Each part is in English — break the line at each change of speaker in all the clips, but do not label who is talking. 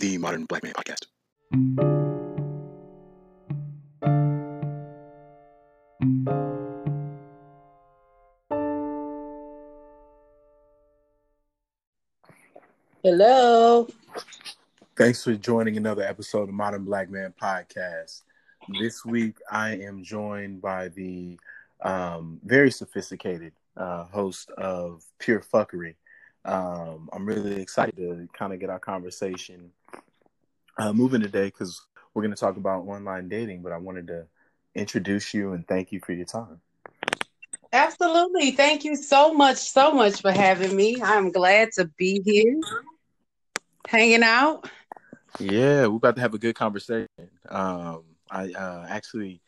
the Modern Black Man Podcast.
Hello.
Thanks for joining another episode of Modern Black Man Podcast. This week, I am joined by the um, very sophisticated uh, host of Pure Fuckery. Um, I'm really excited to kind of get our conversation uh, moving today because we're going to talk about online dating, but I wanted to introduce you and thank you for your time.
Absolutely. Thank you so much, so much for having me. I'm glad to be here, hanging out.
Yeah, we're about to have a good conversation. Um, I uh, actually,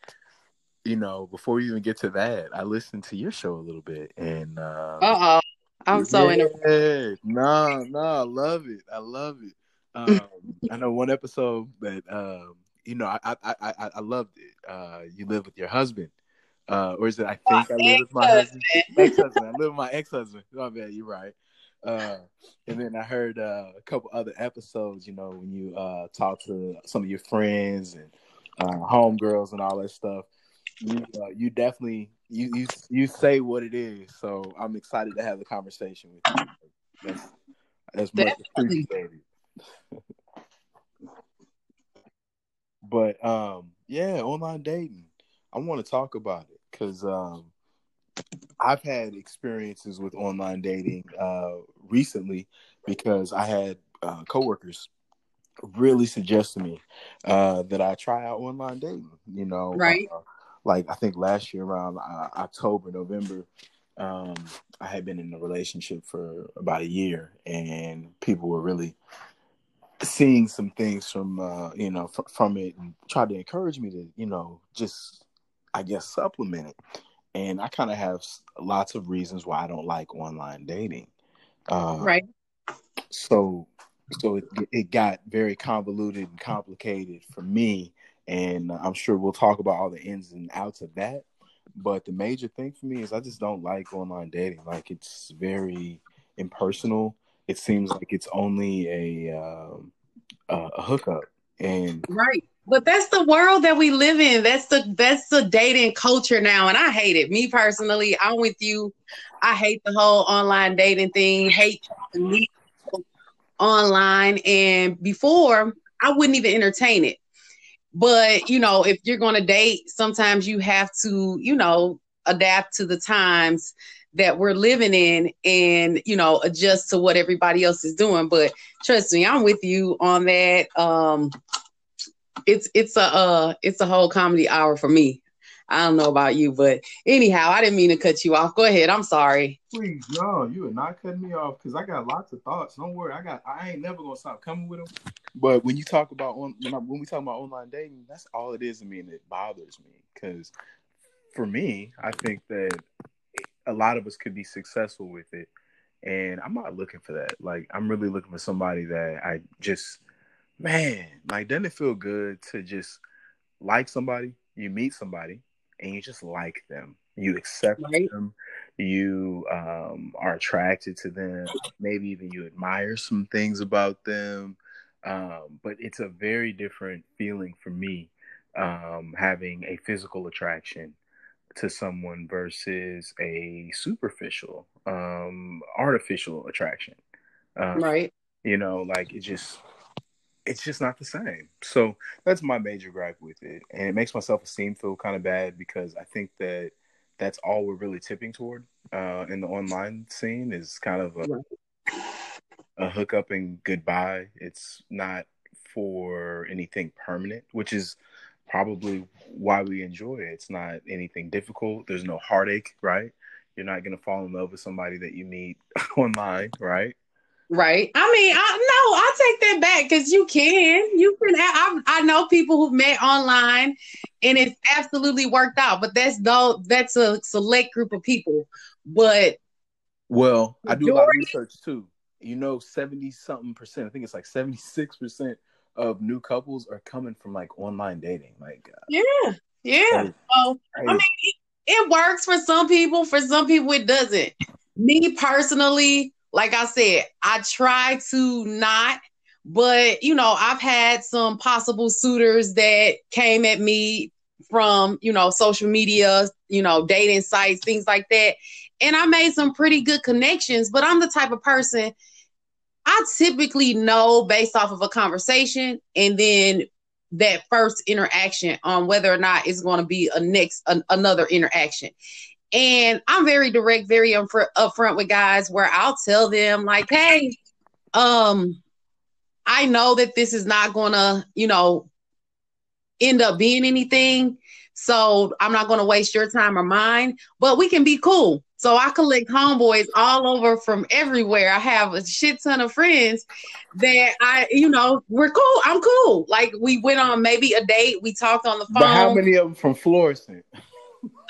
you know, before we even get to that, I listened to your show a little bit, and uh
oh, I'm so
yeah,
in.
No, no, I love it. I love it. Um, I know one episode that um, you know, I I I, I loved it. Uh, you live with your husband. Uh, or is it? I think
My
I live with my husband. Ex-husband. I live with my ex-husband. Oh man, you're right. Uh, and then I heard uh, a couple other episodes. You know, when you uh, talk to some of your friends and uh, homegirls and all that stuff. You uh, you definitely you, you you say what it is. So I'm excited to have the conversation with you. That's that's much appreciated. but um, yeah, online dating. I want to talk about it because um, I've had experiences with online dating uh, recently because I had uh, coworkers really suggest to me uh, that I try out online dating. You know,
Right.
uh, like I think last year around uh, October, November, um, I had been in a relationship for about a year, and people were really seeing some things from uh, you know fr- from it and tried to encourage me to you know just I guess supplement it. And I kind of have lots of reasons why I don't like online dating. Uh,
Right.
so so it, it got very convoluted and complicated for me and i'm sure we'll talk about all the ins and outs of that but the major thing for me is i just don't like online dating like it's very impersonal it seems like it's only a um, a, hookup and
Right. But that's the world that we live in. That's the that's the dating culture now, and I hate it. Me personally, I'm with you. I hate the whole online dating thing. Hate online, and before I wouldn't even entertain it. But you know, if you're going to date, sometimes you have to, you know, adapt to the times that we're living in, and you know, adjust to what everybody else is doing. But trust me, I'm with you on that. Um, it's it's a uh it's a whole comedy hour for me. I don't know about you, but anyhow, I didn't mean to cut you off. Go ahead. I'm sorry.
please no you are not cutting me off because i got lots of thoughts don't worry i got i ain't never gonna stop coming with them but when you talk about on when, I, when we talk about online dating that's all it is to me and it bothers me because for me i think that a lot of us could be successful with it. And i'm not looking for that. Like i'm really looking for somebody that i just man like doesn't it feel good to just like somebody? You meet somebody and you just like them. You accept
Right.
them. You um, are attracted to them. Maybe even you admire some things about them. Um, but it's a very different feeling for me um, having a physical attraction to someone versus a superficial um, artificial attraction. Um,
Right.
you know like it just it's just not the same. So that's my major gripe with it. And it makes my self-esteem feel kind of bad because i think that that's all we're really tipping toward uh, in the online scene is kind of a, a hookup and goodbye. It's not for anything permanent which is probably why we enjoy it it's not anything difficult there's no heartache right you're not going to fall in love with somebody that you meet online right
Right. I mean, I no, I'll take that back because you can. You can. I, I know people who've met online, and it's absolutely worked out. But that's though that's a select group of people. But
Well, I do a lot of research too. You know, seventy something percent. I think it's like seventy six percent of new couples are coming from like online dating. Like, uh,
yeah, yeah.
crazy,
So. I mean, it works for some people. For some people, it doesn't. Me personally, like I said, I try to not, But you know, I've had some possible suitors that came at me from you know social media, you know, dating sites, things like that. And I made some pretty good connections, but I'm the type of person I typically know based off of a conversation and then that first interaction on whether or not it's going to be a next an, another interaction. And I'm very direct, very upfront, upfront with guys where I'll tell them like, "Hey, um I know that this is not going to, you know, end up being anything. So I'm not going to waste your time or mine, but we can be cool. So I collect homeboys all over from everywhere. I have a shit ton of friends that I, you know, we're cool. I'm cool. Like we went on maybe a date. We talked on the phone.
But how many of them from Florissant?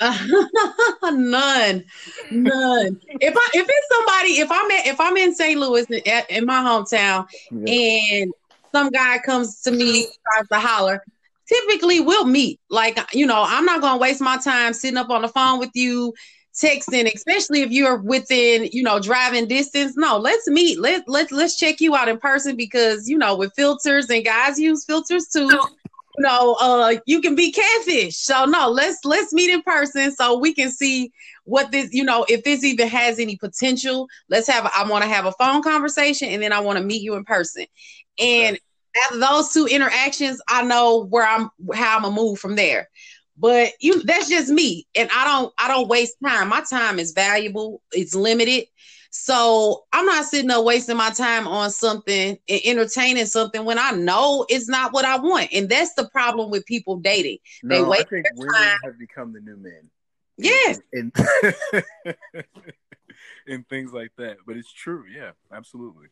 none, none. If I if it's somebody, if I'm at, if I'm in St. Louis in, in my hometown, yeah. and some guy comes to me tries to holler, typically we'll meet. Like you know, I'm not gonna waste my time sitting up on the phone with you texting, especially if you're within, you know, driving distance. No, let's meet. Let let let's check you out in person because you know, with filters and guys use filters too. You know, uh, you can be catfish. So no, let's let's meet in person so we can see what this, you know, if this even has any potential. Let's have. I want to have a phone conversation, and then I want to meet you in person. And after those two interactions, I know where I'm, how I'm gonna move from there. But you that's just me. And I don't I don't waste time. My time is valuable, it's limited. So I'm not sitting there wasting my time on something and entertaining something when I know it's not what I want. And that's the problem with people dating.
No, they waste I think women time. have become the new men.
Yes.
And, and things like that. But it's true, yeah, absolutely.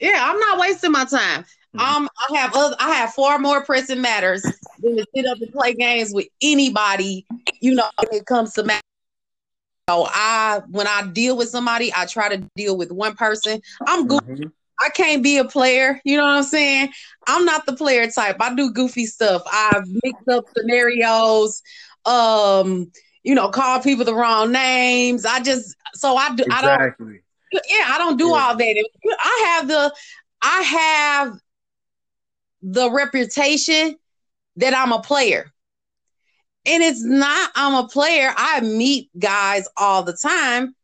Yeah, I'm not wasting my time. Mm-hmm. Um, I have other, I have far more pressing matters than to sit up and play games with anybody. You know, when it comes to matters. So I, when I deal with somebody, I try to deal with one person. I'm good. Mm-hmm. I can't be a player. You know what I'm saying? I'm not the player type. I do goofy stuff. I mix up scenarios. Um, you know, call people the wrong names. I just so I do. Exactly. I don't yeah, I don't do yeah. all that. I have the I have the reputation that I'm a player. And it's not I'm a player. I meet guys all the time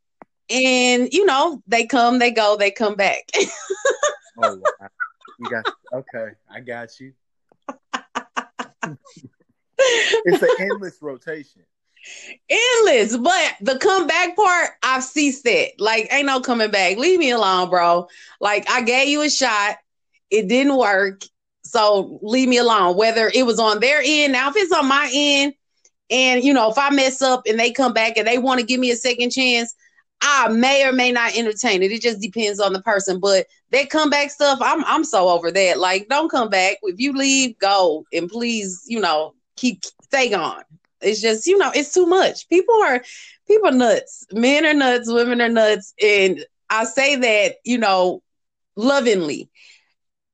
and you know, they come, they go, they come back.
oh, wow. You got okay, I got you. it's an endless rotation
endless. But the comeback part, I've ceased it. Like, ain't no coming back. Leave me alone, bro. Like, I gave you a shot. It didn't work. So leave me alone. Whether it was on their end, now if it's on my end, and you know, if I mess up and they come back and they want to give me a second chance, I may or may not entertain it. It just depends on the person. But that comeback stuff, I'm I'm so over that. Like, don't come back. If you leave, go and please, you know, keep stay gone. It's just, you know, it's too much. People are people are nuts. Men are nuts, women are nuts. And I say that, you know, lovingly.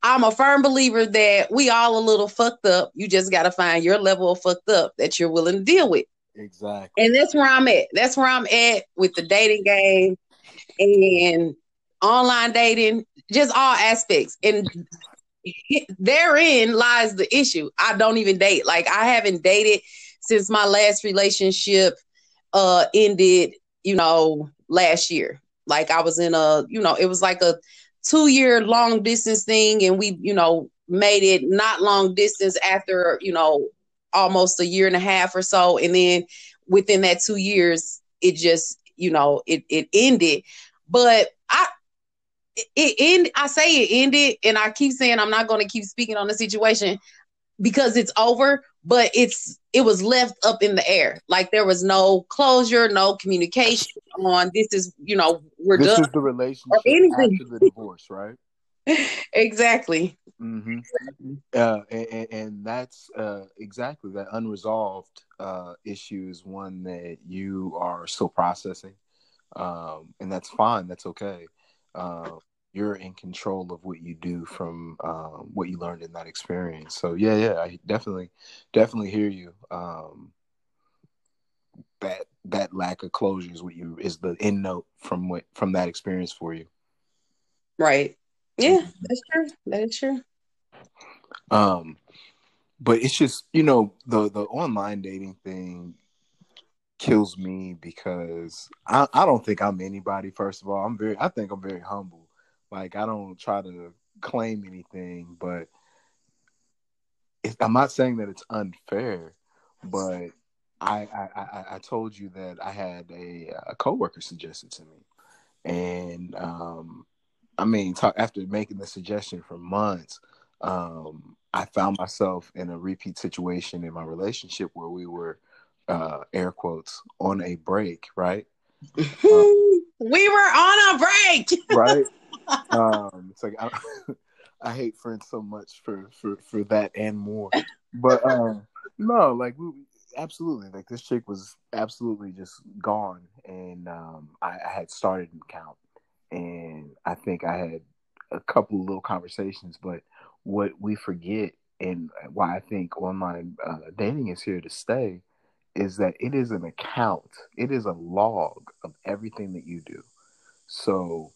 I'm a firm believer that we all a little fucked up. You just gotta find your level of fucked up that you're willing to deal with.
Exactly.
And that's where I'm at. That's where I'm at with the dating game and online dating, just all aspects. And therein lies the issue. I don't even date. Like I haven't dated since my last relationship uh ended, you know, last year. Like I was in a, you know, it was like a two year long distance thing, and we, you know, made it not long distance after, you know, almost a year and a half or so. And then within that two years, it just, you know, it it ended. But I it end I say it ended, and I keep saying I'm not gonna keep speaking on the situation because it's over, but it's it was left up in the air. Like there was no closure, no communication on this is, you know, we're
this
done.
This is the relationship anything. after the divorce, right?
exactly.
Mm-hmm. Uh, and, and, that's uh, exactly that unresolved uh, issue is one that you are still processing, um, and that's fine. That's okay. You're in control of what you do from um, what you learned in that experience. So yeah, yeah, I definitely, definitely hear you. Um, that that lack of closure is what you is the end note from what from that experience for you.
Right. Yeah, that's true. That is true.
Um, but it's just you know the the online dating thing kills me because I, I don't think I'm anybody. First of all, I'm very I think I'm very humble. Like I don't try to claim anything, but I'm not saying that it's unfair. But I I, I, I told you that I had a, a coworker suggested to me, and um, I mean, talk, after making the suggestion for months, um, I found myself in a repeat situation in my relationship where we were uh, air quotes on a break, right?
we were on a break,
right? Um, it's like I, I, hate friends so much for for for that and more, but um, no, like we absolutely. Like this chick was absolutely just gone, and um, I, I had started an account, and I think I had a couple of little conversations, but what we forget and why I think online uh, dating is here to stay is that it is an account, it is a log of everything that you do. So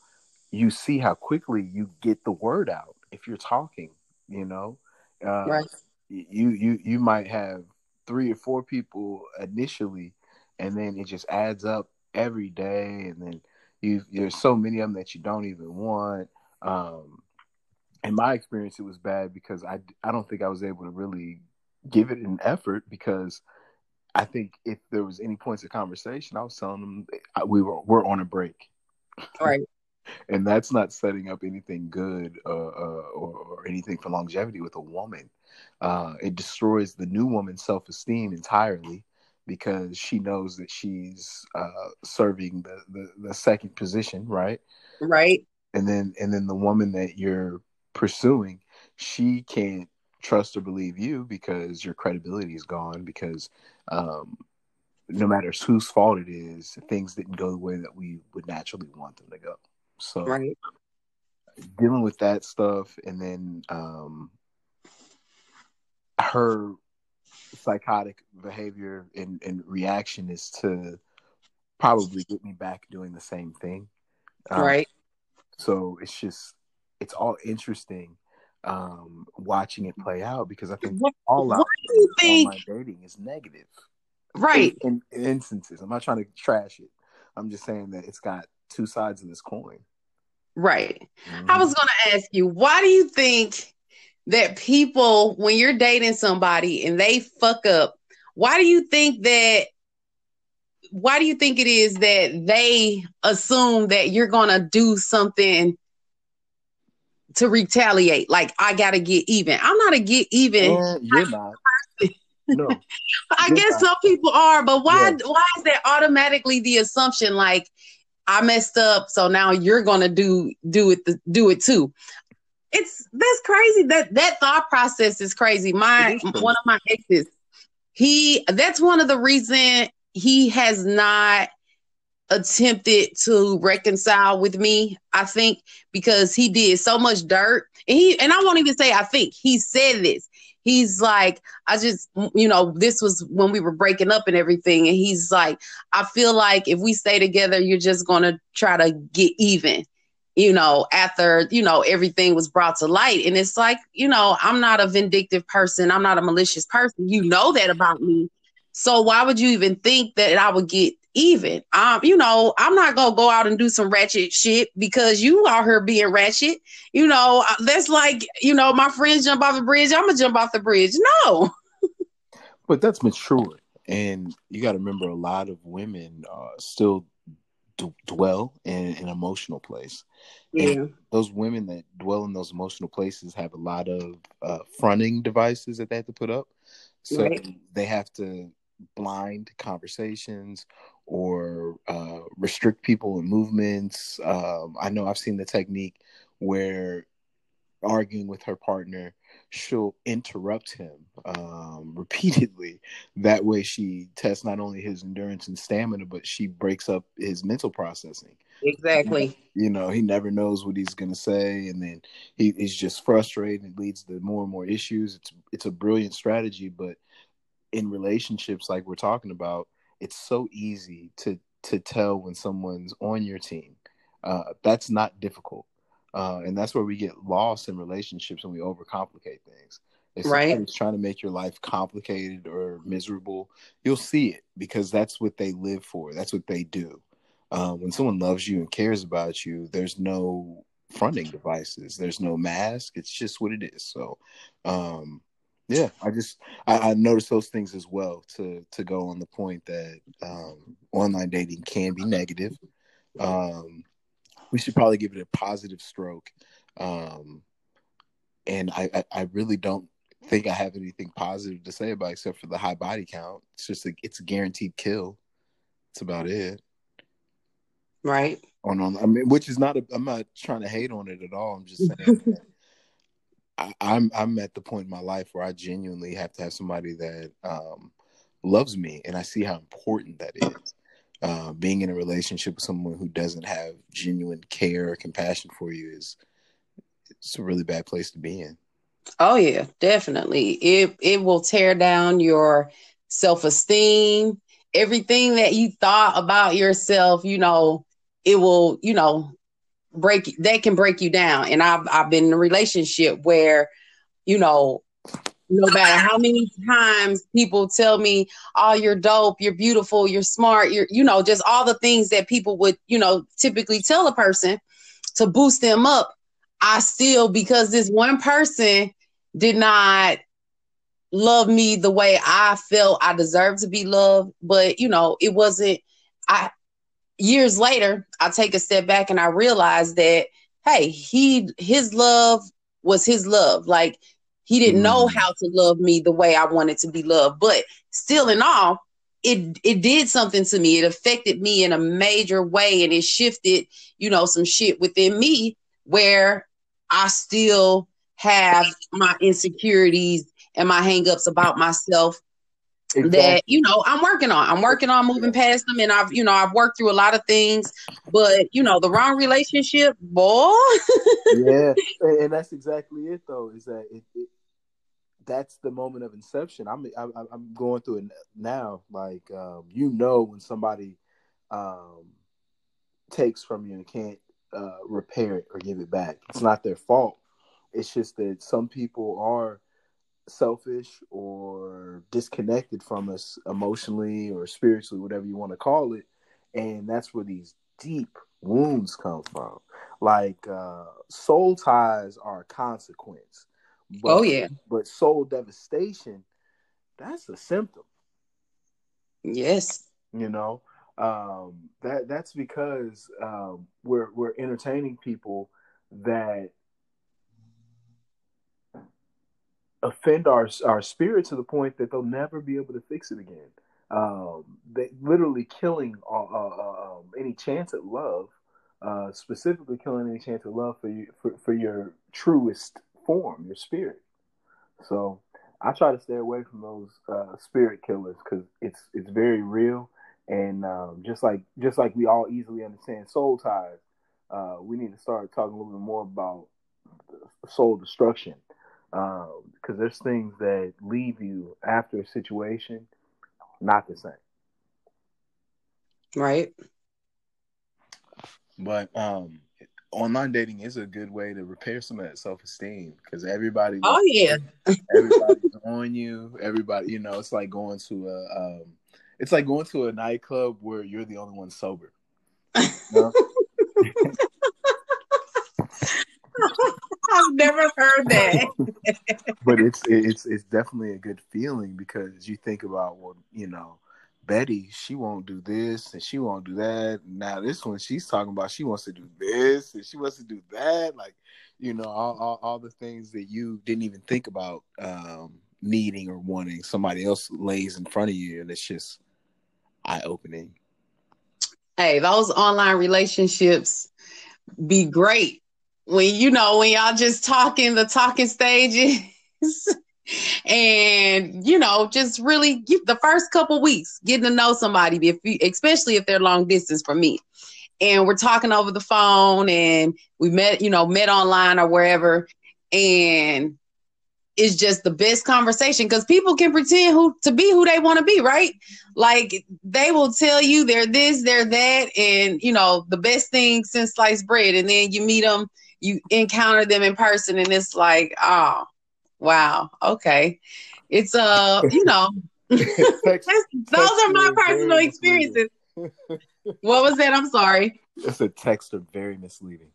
you see how quickly you get the word out if you're talking, you know. Uh, right. You you you might have three or four people initially, and then it just adds up every day, and then you there's so many of them that you don't even want. Um, in my experience, it was bad because I I don't think I was able to really give it an effort because I think if there was any points of conversation, I was telling them we were we're on a break,
right?
And that's not setting up anything good uh, uh, or, or, anything for longevity with a woman. Uh, it destroys the new woman's self esteem entirely because she knows that she's uh, serving the, the the second position, right?
Right.
And then and then the woman that you're pursuing, she can't trust or believe you because your credibility is gone because um, no matter whose fault it is, things didn't go the way that we would naturally want them to go. So
right.
dealing with that stuff and then um, her psychotic behavior and, and, reaction is to probably get me back doing the same thing.
Um, right.
So it's just it's all interesting um, watching it play out because I think what, all out think... online dating is negative.
Right.
In, in, instances, I'm not trying to trash it. I'm just saying that it's got two sides of this coin.
Right. Mm-hmm. I was going to ask you, why do you think that people, when you're dating somebody and they fuck up, why do you think that? Why do you think it is that they assume that you're going to do something to retaliate. Like I gotta get even. I'm not a get even.
Uh, you're not.
No, I guess not. some people are, but why? Why is that automatically the assumption? Like I messed up, so now you're gonna do do it do it too. It's that's crazy. That that thought process is crazy. My one of my exes, he that's one of the reason he has not attempted to reconcile with me i think because he did so much dirt and he and i won't even say i think he said this he's like i just you know this was when we were breaking up and everything. And he's like i feel like if we stay together you're just gonna try to get even you know after you know everything was brought to light. And it's like you know i'm not a vindictive person. I'm not a malicious person. You know that about me. So why would you even think that i would get even. Um, you know, I'm not gonna go out and do some ratchet shit because you out here being ratchet. You know, uh, that's like, you know, my friends jump off the bridge, I'm gonna jump off the bridge. No.
but that's mature. And you got to remember, a lot of women uh, still d- dwell in an emotional place.
Yeah. And
those women that dwell in those emotional places have a lot of uh, fronting devices that they have to put up. So right. they have to blind conversations or uh, restrict people in movements. Um, I know I've seen the technique where arguing with her partner, she'll interrupt him um, repeatedly. That way, she tests not only his endurance and stamina, but she breaks up his mental processing.
Exactly.
You know, he never knows what he's going to say, and then he is just frustrated. And it leads to more and more issues. It's it's a brilliant strategy, but in relationships like we're talking about, it's so easy to to tell when someone's on your team. Uh, that's not difficult. Uh, and that's where we get lost in relationships and we overcomplicate things. If
Right.
somebody's trying to make your life complicated or miserable, you'll see it because that's what they live for. That's what they do. Um, when someone loves you and cares about you, there's no fronting devices. There's no mask. It's just what it is. So, um, yeah, I just I, I noticed those things as well. To to go on the point that um, online dating can be negative. Um, we should probably give it a positive stroke. Um, and I, I, I really don't think I have anything positive to say about it except for the high body count. It's just a, it's a guaranteed kill. That's about it.
Right.
On on I mean, which is not a, I'm not trying to hate on it at all. I'm just saying I, I'm I'm at the point in my life where I genuinely have to have somebody that um, loves me, and I see how important that is. Uh, being in a relationship with someone who doesn't have genuine care or compassion for you is it's a really bad place to be in.
Oh yeah, definitely. It it will tear down your self-esteem, everything that you thought about yourself, you know, it will, you know, break they can break you down. And I've I've been in a relationship where, you know, no matter how many times people tell me, "Oh, you're dope, you're beautiful, you're smart, you're you know, just all the things that people would, you know, typically tell a person to boost them up." I still because this one person did not love me the way I felt I deserved to be loved, but you know, it wasn't I years later, I take a step back and I realize that hey, he his love was his love. Like he didn't know
Mm.
how to love me the way I wanted to be loved, but still in all, it it did something to me. It affected me in a major way and it shifted, you know, some shit within me where I still have my insecurities and my hangups about myself that you know I'm working on. I'm working on moving past them, and I've you know I've worked through a lot of things, but you know the wrong relationship, boy.
yeah, and, and that's exactly it though. Is that it, it? That's the moment of inception. I'm I'm, I'm going through it now. Like um, you know when somebody um, takes from you and can't uh, repair it or give it back. It's not their fault. It's just that some people are selfish or disconnected from us emotionally or spiritually, whatever you want to call it, and that's where these deep wounds come from. Like uh, soul ties are a consequence. But,
Oh yeah,
but soul devastation, that's a symptom.
yes,
You know, um, that that's because um, we're we're entertaining people that offend our our spirit to the point that they'll never be able to fix it again. Um, they literally killing uh, uh, uh, um, any chance at love, uh, specifically killing any chance at love for you for, for your truest form, your spirit. So I try to stay away from those uh, spirit killers because it's it's very real, and um, just like just like we all easily understand soul ties, uh, we need to start talking a little bit more about soul destruction because there's things that leave you after a situation not the same.
right.
But um, online dating is a good way to repair some of that self esteem because everybody
Oh yeah,
everybody's on you. Everybody, you know, it's like going to a um, it's like going to a nightclub where you're the only one sober. You know?
I've never heard that.
but it's it's it's definitely a good feeling because you think about well, you know, Betty, she won't do this and she won't do that. Now this one, she's talking about she wants to do this and she wants to do that. Like, you know, all all, all the things that you didn't even think about um, needing or wanting, somebody else lays in front of you, and it's just eye opening.
hey, those online relationships be great when you know when y'all just talking the talking stages. And you know just really the first couple weeks getting to know somebody if you, especially if they're long distance from me. And we're talking over the phone and we met you know met online or wherever. And it's just the best conversation because people can pretend who to be who they want to be right? Like they will tell you they're this, they're that, and you know the best thing since sliced bread. And then you meet them you encounter them in person and it's like, oh, wow, okay. It's uh, you know, text, those are my personal experiences. what was that? I'm sorry.
It's a text are very misleading.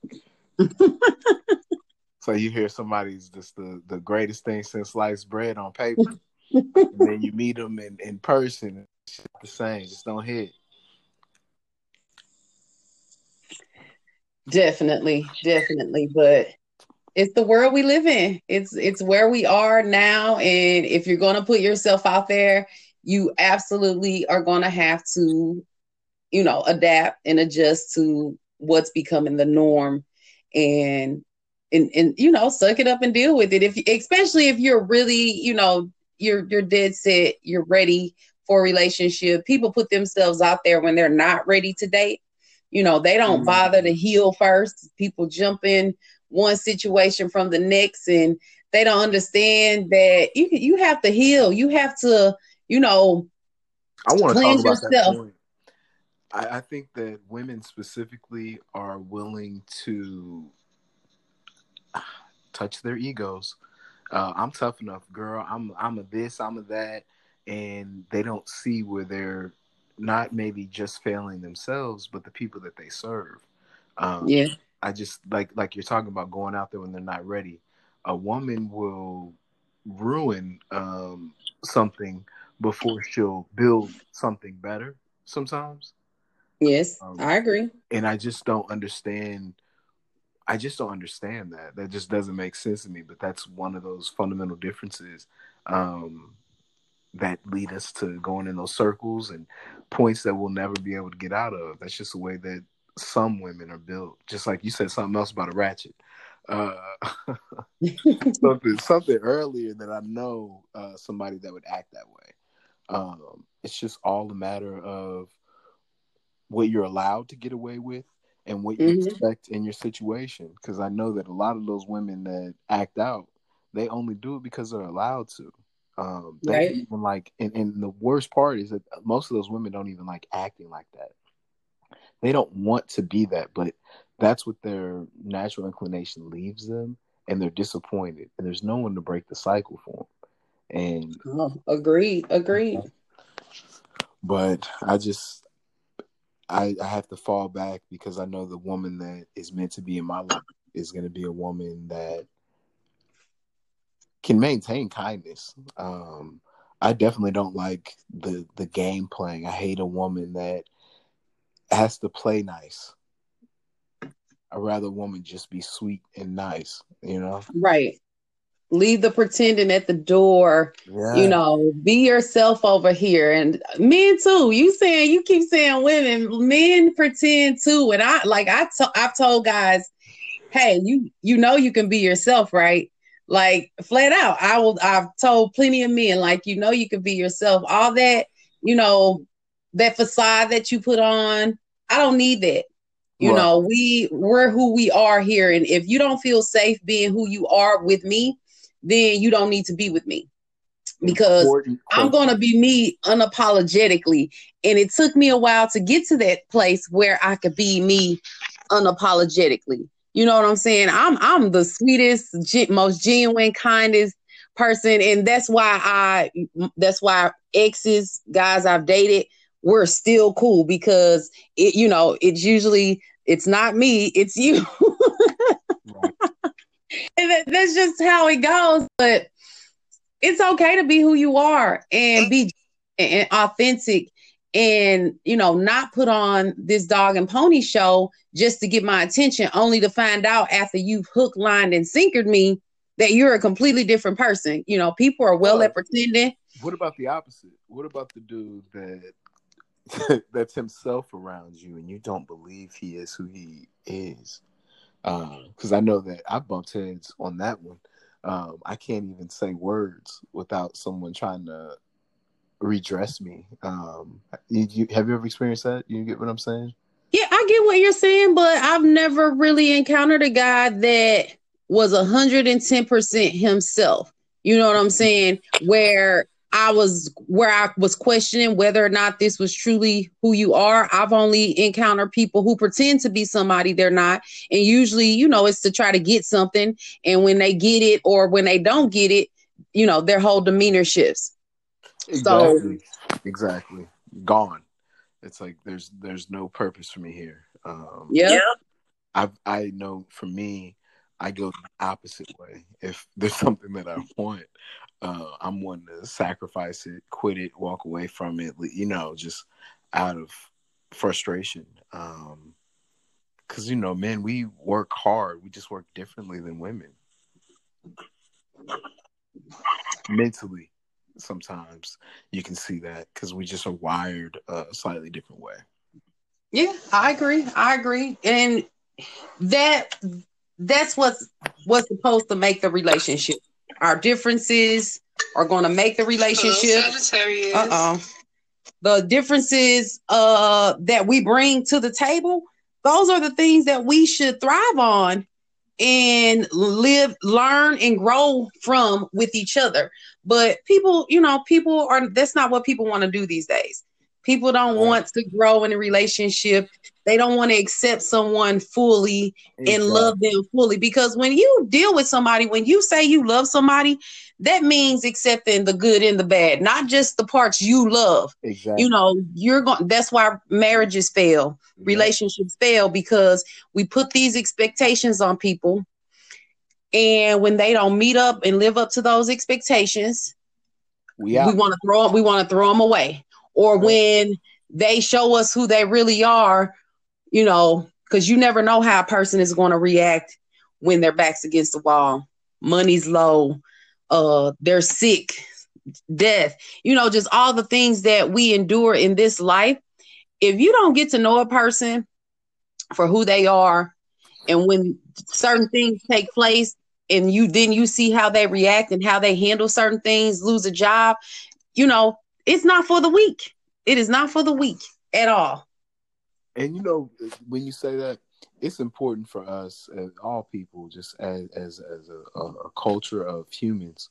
so you hear somebody's just the, the greatest thing since sliced bread on paper. and then you meet them in, in person, it's the same, just don't hit.
Definitely, definitely. But it's the world we live in. It's it's where we are now. And if you're gonna put yourself out there, you absolutely are gonna have to, you know, adapt and adjust to what's becoming the norm and and and you know, suck it up and deal with it. If especially if you're really, you know, you're you're dead set, you're ready for a relationship. People put themselves out there when they're not ready to date you know, they don't mm-hmm. bother to heal first. People jump in one situation from the next and they don't understand that you you have to heal. You have to, you know,
I want to talk about yourself. that point. I, I think that women specifically are willing to touch their egos. Uh, I'm tough enough, girl. I'm I'm a this, I'm a that, and they don't see where they're not maybe just failing themselves, but the people that they serve. Um, yeah. I just like like you're talking about going out there when they're not ready. A woman will ruin um, something before she'll build something better. Sometimes.
Yes, um, I agree.
And I just don't understand. I just don't understand that. That just doesn't make sense to me. But that's one of those fundamental differences um, that lead us to going in those circles and points that we'll never be able to get out of. That's just the way that some women are built. Just like you said something else about a ratchet. Uh, something something earlier that I know uh, somebody that would act that way. Um, it's just all a matter of what you're allowed to get away with and what you mm-hmm. expect in your situation. Because I know that a lot of those women that act out, they only do it because they're allowed to. Um, they right. even like, and, and the worst part is that most of those women don't even like acting like that. They don't want to be that, but that's what their natural inclination leaves them, and they're disappointed, and there's no one to break the cycle for them. And
oh, agreed, agreed.
But I just, I, I have to fall back because I know the woman that is meant to be in my life is going to be a woman that can maintain kindness. Um, I definitely don't like the the game playing. I hate a woman that has to play nice. I'd rather a woman just be sweet and nice, you know?
Right. Leave the pretending at the door. Yeah. You know, be yourself over here. And men too. You saying you keep saying women, men pretend too. And I like I to, I've told guys, hey, you you know you can be yourself, right? Like flat out, I will. I've told plenty of men, like you know, you can be yourself. All that, you know, that facade that you put on, I don't need that. You right. know, we we're who we are here, and if you don't feel safe being who you are with me, then you don't need to be with me because I'm going to be me unapologetically. And it took me a while to get to that place where I could be me unapologetically. You know what I'm saying? I'm I'm the sweetest, most genuine, kindest person, and that's why I that's why exes, guys I've dated, we're still cool because it, you know, it's usually it's not me, it's you. and that, that's just how it goes. But it's okay to be who you are and be and authentic and you know not put on this dog and pony show just to get my attention only to find out after you've hook lined and sinkered me that you're a completely different person. You know people are well, at pretending
what about the opposite? What about the dude that that's himself around you and you don't believe he is who he is? Because um, i know that i bumped heads on that one. Um, i can't even say words without someone trying to redress me. Um, you, have you ever experienced that? You get what I'm saying?
Yeah, I get what you're saying, but I've never really encountered a guy that was 110% himself. You know what I'm saying? Where I was where I was questioning whether or not this was truly who you are. I've only encountered people who pretend to be somebody they're not. And usually, you know, it's to try to get something. And when they get it or when they don't get it, you know, their whole demeanor shifts.
Exactly. So, exactly. Gone. It's like there's there's no purpose for me here. Um
yeah.
I I know for me, I go the opposite way. If there's something that I want, uh, I'm one to sacrifice it, quit it, walk away from it, you know, just out of frustration. Um, cause you know, men, we work hard. We just work differently than women. Mentally, sometimes you can see that because we just are wired a slightly different way.
Yeah, I agree. I agree. And that that's what's what's supposed to make the relationship our differences are going to make the relationship. Uh oh. The differences uh, that we bring to the table, those are the things that we should thrive on and live, learn, and grow from with each other. But people, you know, people are that's not what people want to do these days. People don't want to grow in a relationship. They don't want to accept someone fully exactly. and love them fully because when you deal with somebody, when you say you love somebody, that means accepting the good and the bad, not just the parts you love. Exactly. You know, you're going that's why marriages fail, yeah. relationships fail because we put these expectations on people and when they don't meet up and live up to those expectations, we, we want to throw we want to throw them away or when they show us who they really are, you know, because you never know how a person is going to react when their back's against the wall, money's low, uh, they're sick, death, you know, just all the things that we endure in this life. If you don't get to know a person for who they are, and when certain things take place, and you then you see how they react and how they handle certain things, lose a job, you know, it's not for the weak. It is not for the weak at all.
And you know, when you say that, it's important for us as all people, just as as as a, a culture of humans,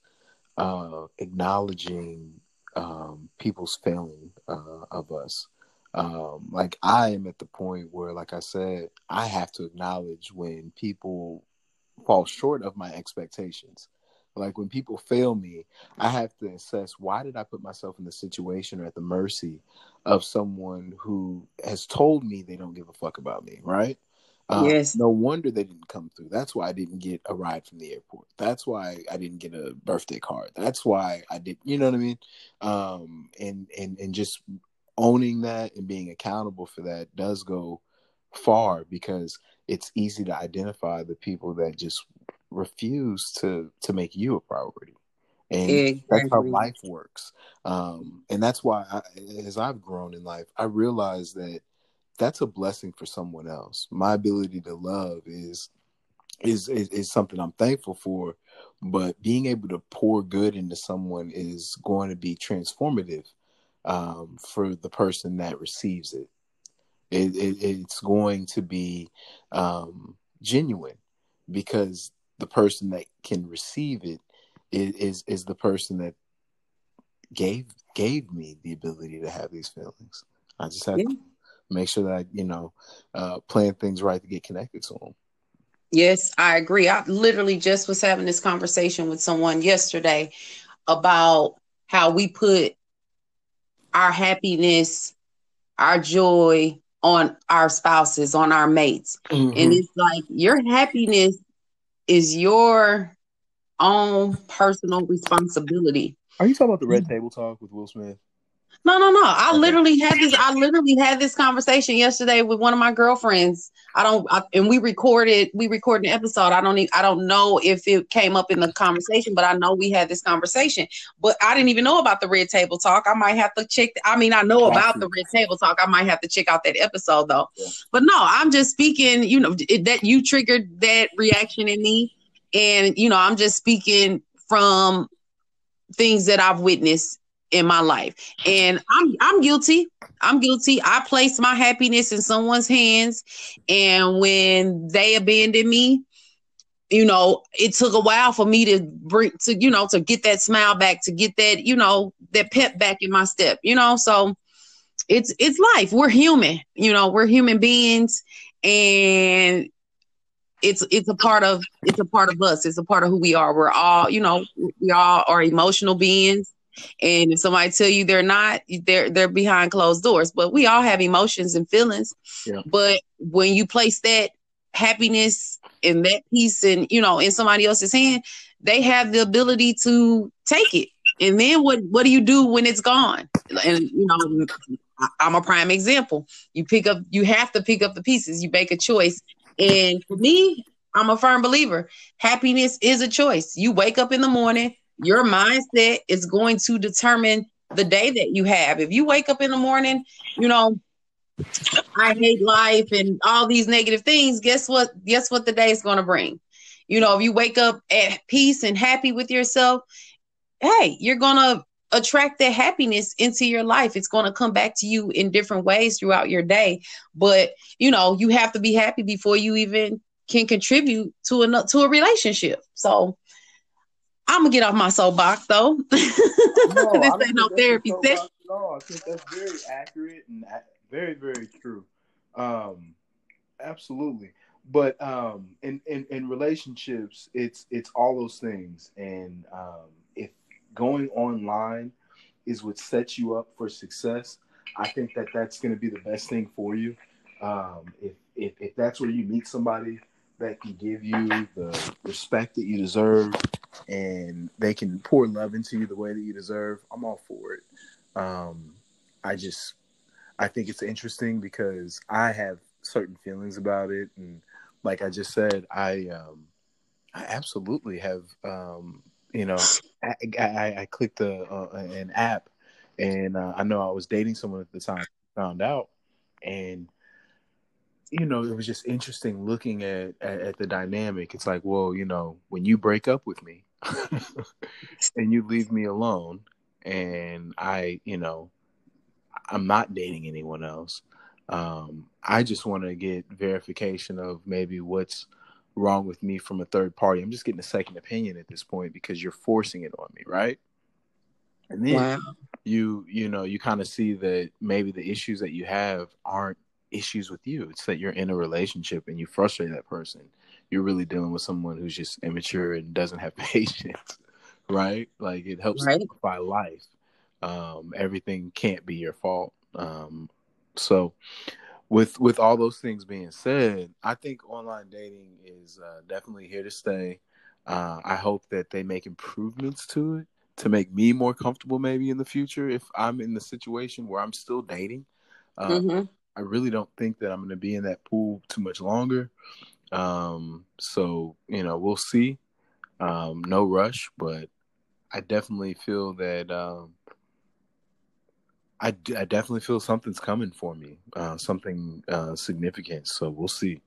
uh, acknowledging um, people's failing uh, of us. Um, like I am at the point where, like I said, I have to acknowledge when people fall short of my expectations. Like when people fail me, I have to assess why did I put myself in the situation or at the mercy of someone who has told me they don't give a fuck about me, right? Um, yes. No wonder they didn't come through. That's why I didn't get a ride from the airport. That's why I didn't get a birthday card. That's why I didn't. You know what I mean? Um, and and and just owning that and being accountable for that does go far because it's easy to identify the people that just refuse to to make you a priority and exactly. that's how life works. Um, and that's why I, as i've grown in life i realize that that's a blessing for someone else. My ability to love is is is, is something i'm thankful for but being able to pour good into someone is going to be transformative um, for the person that receives it, it, it it's going to be um, genuine because the person that can receive it is is, the person that gave gave me the ability to have these feelings. I just have yeah. to make sure that I, you know, uh, plan things right to get connected to them.
Yes, I agree. I literally just was having this conversation with someone yesterday about how we put our happiness, our joy on our spouses, on our mates. Mm-hmm. And it's like your happiness is your own personal responsibility.
Are you talking about the red table talk with Will Smith?
No, no, no. I okay. literally had this. I literally had this conversation yesterday with one of my girlfriends. I don't, I, and we recorded. We recorded an episode. I don't. Even, I don't know if it came up in the conversation, but I know we had this conversation. But I didn't even know about the red table talk. I might have to check. I mean, I know about the red table talk. I might have to check out that episode though. Yeah. But no, I'm just speaking. You know it, that you triggered that reaction in me and you know i'm just speaking from things that i've witnessed in my life. And i'm i'm guilty. I'm guilty. I placed my happiness in someone's hands. And when they abandoned me you know, it took a while for me to bring to, you know, to get that smile back, to get that, you know, that pep back in my step, you know. So it's it's life. We're human, you know, we're human beings. And it's it's a part of it's a part of us. It's a part of who we are. We're all, you know, we all are emotional beings. And if somebody tell you they're not, they're they're behind closed doors. But we all have emotions and feelings. Yeah. But when you place that happiness and that peace and you know in somebody else's hand, they have the ability to take it. And then what what do you do when it's gone? And you know, I'm a prime example. You pick up, you have to pick up the pieces. You make a choice. And for me, I'm a firm believer. Happiness is a choice. You wake up in the morning, your mindset is going to determine the day that you have. If you wake up in the morning, you know, I hate life and all these negative things, guess what? Guess what the day is going to bring? You know, if you wake up at peace and happy with yourself, hey, you're going to attract that happiness into your life. It's going to come back to you in different ways throughout your day. But, you know, you have to be happy before you even can contribute to a to a relationship. So, I'm gonna get off my soapbox though. No, this ain't no therapy
session. No, I think that's very accurate and very, very true. Um, absolutely. But um, in, in in relationships, it's it's all those things, and um, going online is what sets you up for success, I think that that's going to be the best thing for you. Um, if, if if that's where you meet somebody that can give you the respect that you deserve and they can pour love into you the way that you deserve, I'm all for it. Um, I just I think it's interesting because I have certain feelings about it, and like I just said, I um, I absolutely have um, you know I, I, I clicked a, uh, an app, and uh, I know I was dating someone at the time, found out, and you know it was just interesting looking at, at, at the dynamic. It's like, well, you know, when you break up with me, and you leave me alone, and I, you know, I'm not dating anyone else. Um, I just want to get verification of maybe what's wrong with me from a third party. I'm just getting a second opinion at this point because you're forcing it on me, right? And then wow. you, you know, you kind of see that maybe the issues that you have aren't issues with you. It's that you're in a relationship and you frustrate that person. You're really dealing with someone who's just immature and doesn't have patience, right? Like it helps right. simplify life um, everything can't be your fault. Um, so, with with all those things being said, I think online dating is uh, definitely here to stay. Uh, I hope that they make improvements to it to make me more comfortable, maybe in the future if I'm in the situation where I'm still dating. Uh, mm-hmm. I really don't think that I'm going to be in that pool too much longer. Um, so you know, we'll see. Um, no rush, but I definitely feel that um, I, I definitely feel something's coming for me, uh, something uh, significant. So we'll see.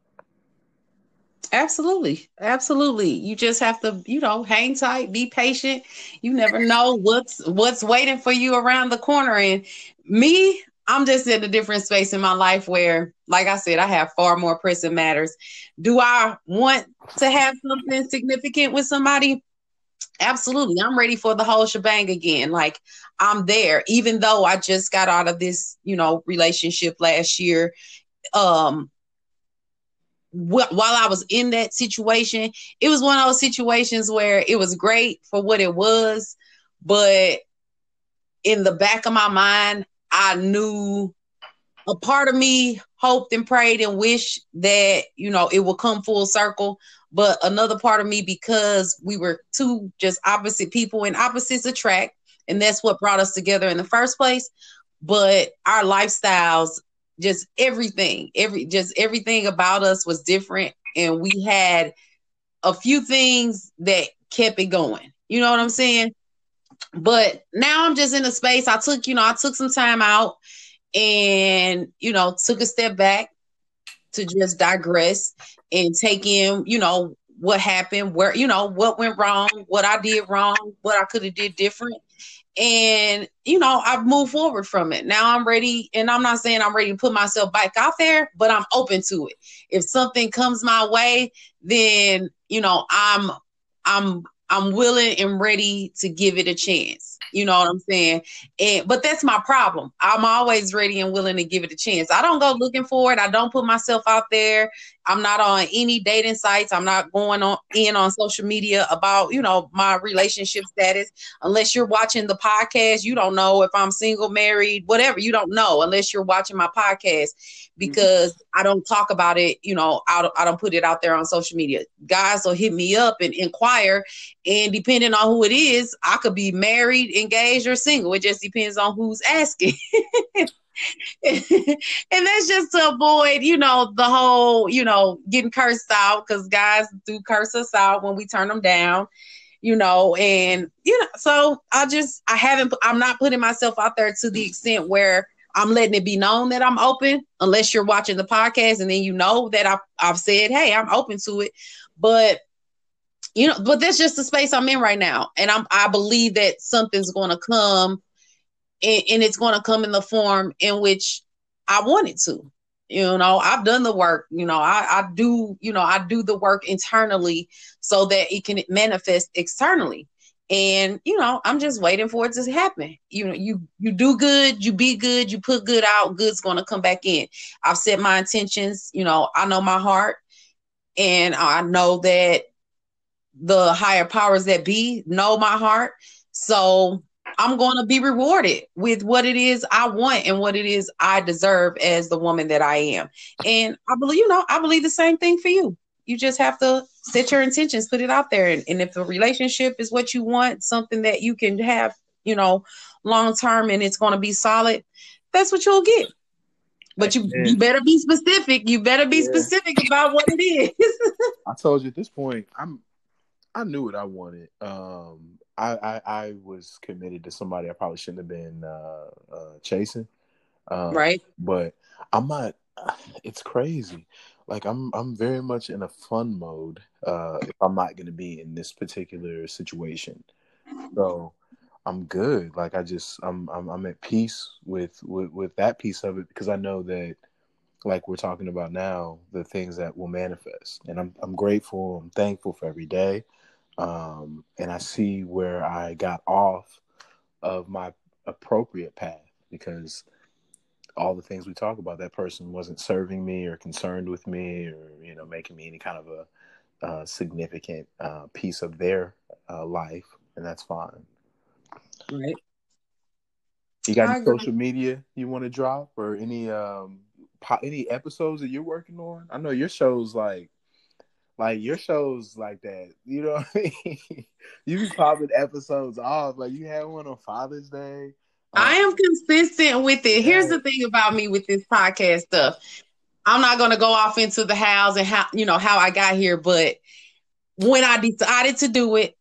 Absolutely, absolutely. You just have to, you know, hang tight, be patient. You never know what's what's waiting for you around the corner. And me, I'm just in a different space in my life where, like I said, I have far more pressing matters. Do I want to have something significant with somebody? Absolutely. I'm ready for the whole shebang again. Like I'm there, even though I just got out of this, you know, relationship last year. Um, wh- while I was in that situation, it was one of those situations where it was great for what it was, but in the back of my mind, I knew a part of me hoped and prayed and wished that, you know, it would come full circle. But another part of me because we were two just opposite people and opposites attract and that's what brought us together in the first place. But our lifestyles just everything every just everything about us was different and we had a few things that kept it going. You know what i'm saying? But now i'm just in a space i took you know i took some time out and you know took a step back to just digress and take in, you know, what happened, where, you know, what went wrong, what I did wrong, what I could have did different. and you know i've moved forward from it. Now i'm ready and i'm not saying i'm ready to put myself back out there but i'm open to it. If something comes my way then you know i'm i'm i'm willing and ready to give it a chance you know what I'm saying? And but that's my problem. I'm always ready and willing to give it a chance. I don't go looking for it. I don't put myself out there. I'm not on any dating sites. I'm not going on in on social media about, you know, my relationship status. Unless you're watching the podcast, you don't know if I'm single, married, whatever. You don't know unless you're watching my podcast because mm-hmm. I don't talk about it, you know, I don't, I don't put it out there on social media. Guys will hit me up and inquire and depending on who it is, I could be married, engaged or single. It just depends on who's asking. and that's just to avoid, you know, the whole, you know, getting cursed out because guys do curse us out when we turn them down, you know, and you know, so I just I haven't I'm not putting myself out there to the extent where I'm letting it be known that I'm open, unless you're watching the podcast and then you know that I've I've said, hey, I'm open to it. But you know, but that's just the space I'm in right now. And I'm I believe that something's gonna come and, and it's going to come in the form in which I want it to. You know, I've done the work. You know, I, I do. You know, I do the work internally so that it can manifest externally. And you know, I'm just waiting for it to happen. You know, you you do good, you be good, you put good out, good's going to come back in. I've set my intentions. You know, I know my heart, and I know that the higher powers that be know my heart. So I'm going to be rewarded with what it is I want and what it is I deserve as the woman that I am. And I believe, you know, I believe the same thing for you. You just have to set your intentions, put it out there. And, and if the relationship is what you want, something that you can have, you know, long term and it's going to be solid, that's what you'll get. But you, you better be specific. You better be yeah. specific about what it is.
I told you at this point, I'm I knew what I wanted. Um, I, I, I was committed to somebody I probably shouldn't have been uh, uh, chasing.
Um, right.
But I'm not. It's crazy. Like I'm I'm very much in a fun mode. Uh, if I'm not going to be in this particular situation, so I'm good. Like I just I'm I'm, I'm at peace with, with with that piece of it because I know that like we're talking about now, the things that will manifest. And I'm I'm grateful, I'm thankful for every day um, and I see where I got off of my appropriate path because all the things we talk about, that person wasn't serving me or concerned with me or you know making me any kind of a uh, significant uh, piece of their uh, life, and that's fine.
Right.
You got any social media you want to drop or any um po- any episodes that you're working on? I know your show's like like your shows like that, you know what I mean? you be popping episodes off. Like you had one on Father's Day.
Um, I am consistent with it. Here's the thing about me with this podcast stuff. I'm not gonna go off into the house and how you know how I got here, but when I decided to do it,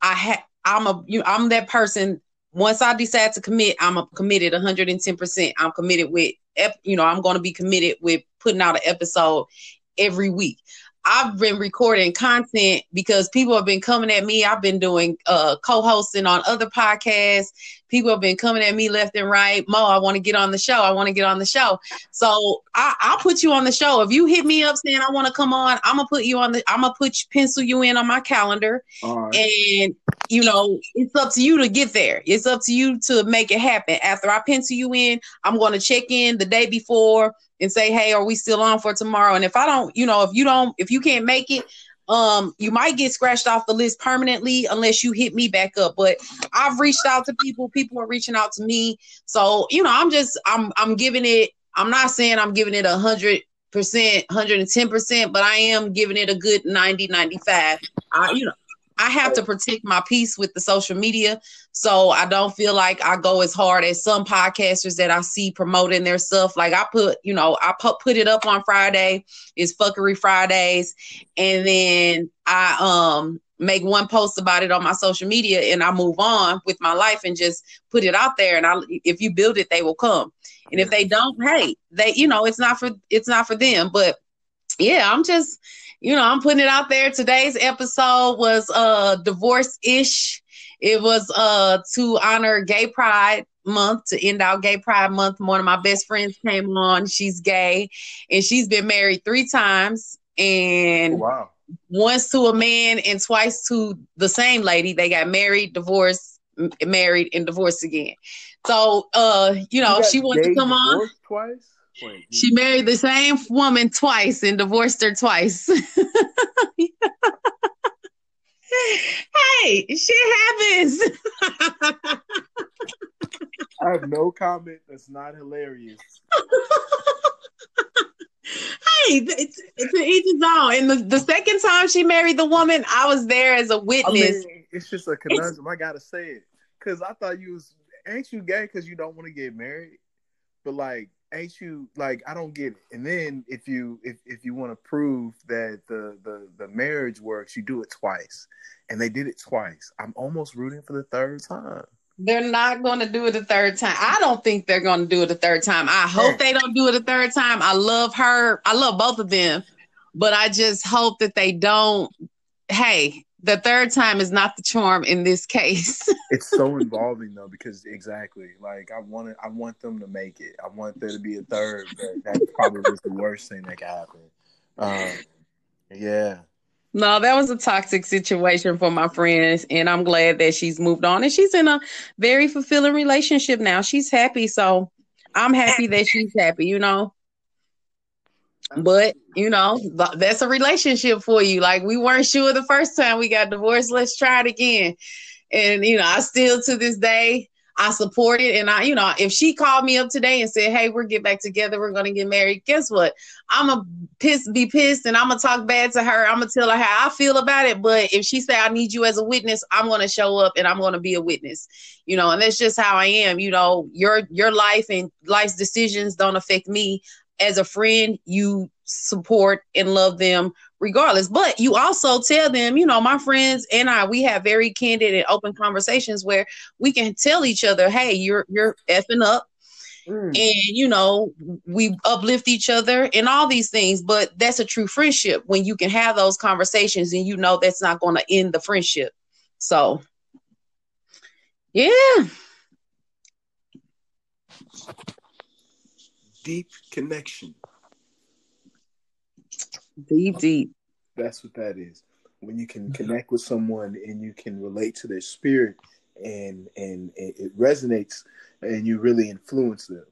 I had I'm a you know, I'm that person. Once I decide to commit, I'm a committed 110. percent I'm committed with you know I'm going to be committed with putting out an episode every week. I've been recording content because people have been coming at me. I've been doing uh, co-hosting on other podcasts. People have been coming at me left and right. Mo, I want to get on the show. I want to get on the show. So I, will put you on the show. If you hit me up saying I want to come on, I'm gonna put you on the. I'm gonna put you, pencil you in on my calendar, right. and you know it's up to you to get there. It's up to you to make it happen. After I pencil you in, I'm gonna check in the day before and say, hey, are we still on for tomorrow? And if I don't, you know, if you don't, if you can't make it, um, you might get scratched off the list permanently unless you hit me back up. But I've reached out to people, people are reaching out to me. So, you know, I'm just I'm I'm giving it, I'm not saying I'm giving it a hundred percent, 110 percent, but I am giving it a good 90, 95. I, you know, I have to protect my peace with the social media. So I don't feel like I go as hard as some podcasters that I see promoting their stuff. Like I put, you know, I put put it up on Friday, it's fuckery Fridays, and then I um make one post about it on my social media and I move on with my life and just put it out there. And I if you build it, they will come. And if they don't, hey, they, you know, it's not for it's not for them. But yeah, I'm just you know, I'm putting it out there. Today's episode was uh divorce ish. It was uh to honor Gay Pride month to end out Gay Pride month. One of my best friends came on. She's gay and she's been married three times and
Oh, wow.
once to a man and twice to the same lady. They got married, divorced, m- married, and divorced again. So uh, you know,
You
she wanted to come on.
Twice? Wait,
She married the same woman twice and divorced her twice. hey, shit happens.
I have no comment. That's not hilarious.
hey, it's, it's an each his own. And the, the second time she married the woman, I was there as a witness.
mean, it's just a conundrum. I gotta say it because I thought you was ain't you gay because you don't want to get married, but like ain't you like I don't get it. And then if you if if you want to prove that the the the marriage works, you do it twice, and they did it twice. I'm almost rooting for the third time.
They're not going to do it a third time. I don't think they're going to do it a third time. I hope they don't do it a third time. I love her. I love both of them, but I just hope that they don't. Hey, the third time is not the charm in this case.
It's so involving though because exactly like I want I want them to make it. I want there to be a third. But that probably is the worst thing that can happen. Um, yeah.
no, that was a toxic situation for my friends, and I'm glad that she's moved on and she's in a very fulfilling relationship now. She's happy, so I'm happy that she's happy. You know. But you know, that's a relationship for you. Like we weren't sure the first time we got divorced. Let's try it again. And you know, I still to this day I support it. And I, you know, if she called me up today and said, "Hey, we're get back together. We're gonna get married," guess what? I'm gonna piss, be pissed, and I'm gonna talk bad to her. I'm gonna tell her how I feel about it. But if she say I need you as a witness, I'm gonna show up and I'm gonna be a witness. You know, and that's just how I am. You know, your your life and life's decisions don't affect me as a friend, you support and love them regardless. But you also tell them, you know, my friends and I, we have very candid and open conversations where we can tell each other, hey, you're you're effing up.
Mm.
And you know, we uplift each other and all these things, but that's a true friendship when you can have those conversations and you know that's not going to end the friendship. So, yeah,
Deep connection.
deep, deep.
That's what that is. When you can connect with someone and you can relate to their spirit and and it it resonates and you really influence them.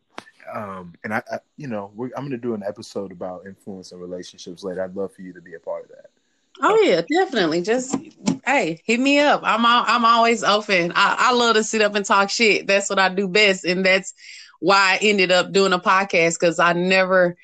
Um, and I, I you know, we're, I'm going to do an episode about influence and relationships later. I'd love for you to be a part of that.
Oh yeah, definitely. Just hey, hit me up. I'm al- I'm always open. I, I love to sit up and talk shit. That's what I do best, and that's why I ended up doing a podcast because I never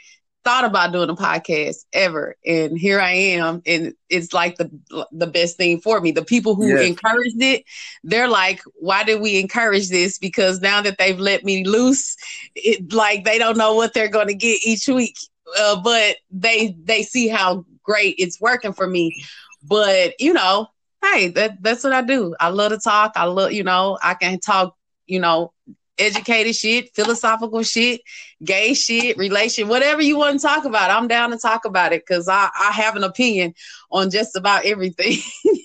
thought about doing a podcast ever, and here I am, and it's like the the best thing for me. The people who
Yes.
encouraged it, they're like, "Why did we encourage this?" Because now that they've let me loose, it like they don't know what they're going to get each week, uh, but they they see how great it's working for me. But you know, hey, that that's what I do. I love to talk. I love, you know, I can talk, you know, educated shit, philosophical shit, gay shit, relation, whatever you want to talk about. I'm down to talk about it because I, I have an opinion on just about everything.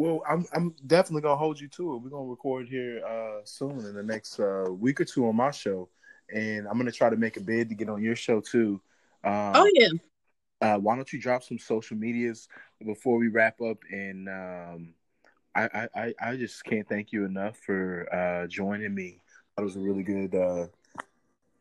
Well, I'm I'm definitely gonna hold you to it. We're gonna record here uh, soon in the next uh, week or two on my show, and I'm gonna try to make a bid to get on your show too. Um,
oh yeah.
uh, why don't you drop some social medias before we wrap up? And um, I, I, I, just can't thank you enough for uh, joining me. That was a really good uh,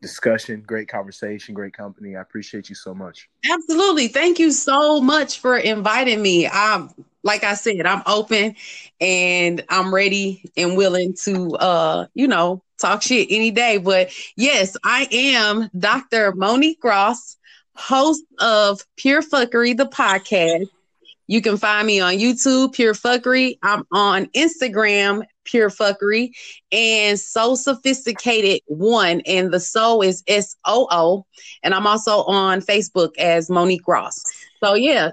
discussion, great conversation, great company. I appreciate you so much.
Absolutely. Thank you so much for inviting me. I'm like I said, I'm open and I'm ready and willing to uh, you know, talk shit any day. But yes, I am Dr. Monique Ross, host of Pure Fuckery, the podcast. You can find me on YouTube, Pure Fuckery. I'm on Instagram, Pure Fuckery, and So Sophisticated One. And the So is S O O. And I'm also on Facebook as Monique Ross. So yeah,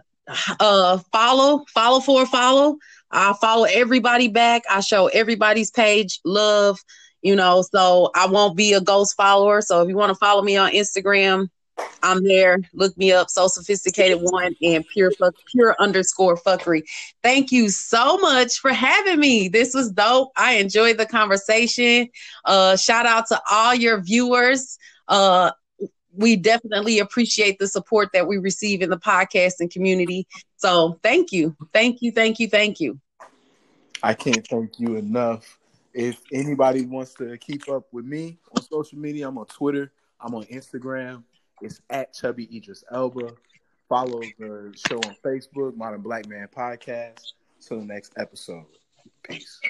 uh, follow, follow for follow. I follow everybody back. I show everybody's page love. You know, so I won't be a ghost follower. So if you want to follow me on Instagram, I'm there. Look me up. So sophisticated one and pure fuck, pure underscore fuckery. Thank you so much for having me. This was dope. I enjoyed the conversation. Uh, shout out to all your viewers. Uh, we definitely appreciate the support that we receive in the podcasting community. So thank you. Thank you. Thank you. Thank you.
I can't thank you enough. If anybody wants to keep up with me on social media, I'm on Twitter, I'm on Instagram. It's at Chubby Idris Elba. Follow the show on Facebook, Modern Black Man Podcast. Till the next episode. Peace.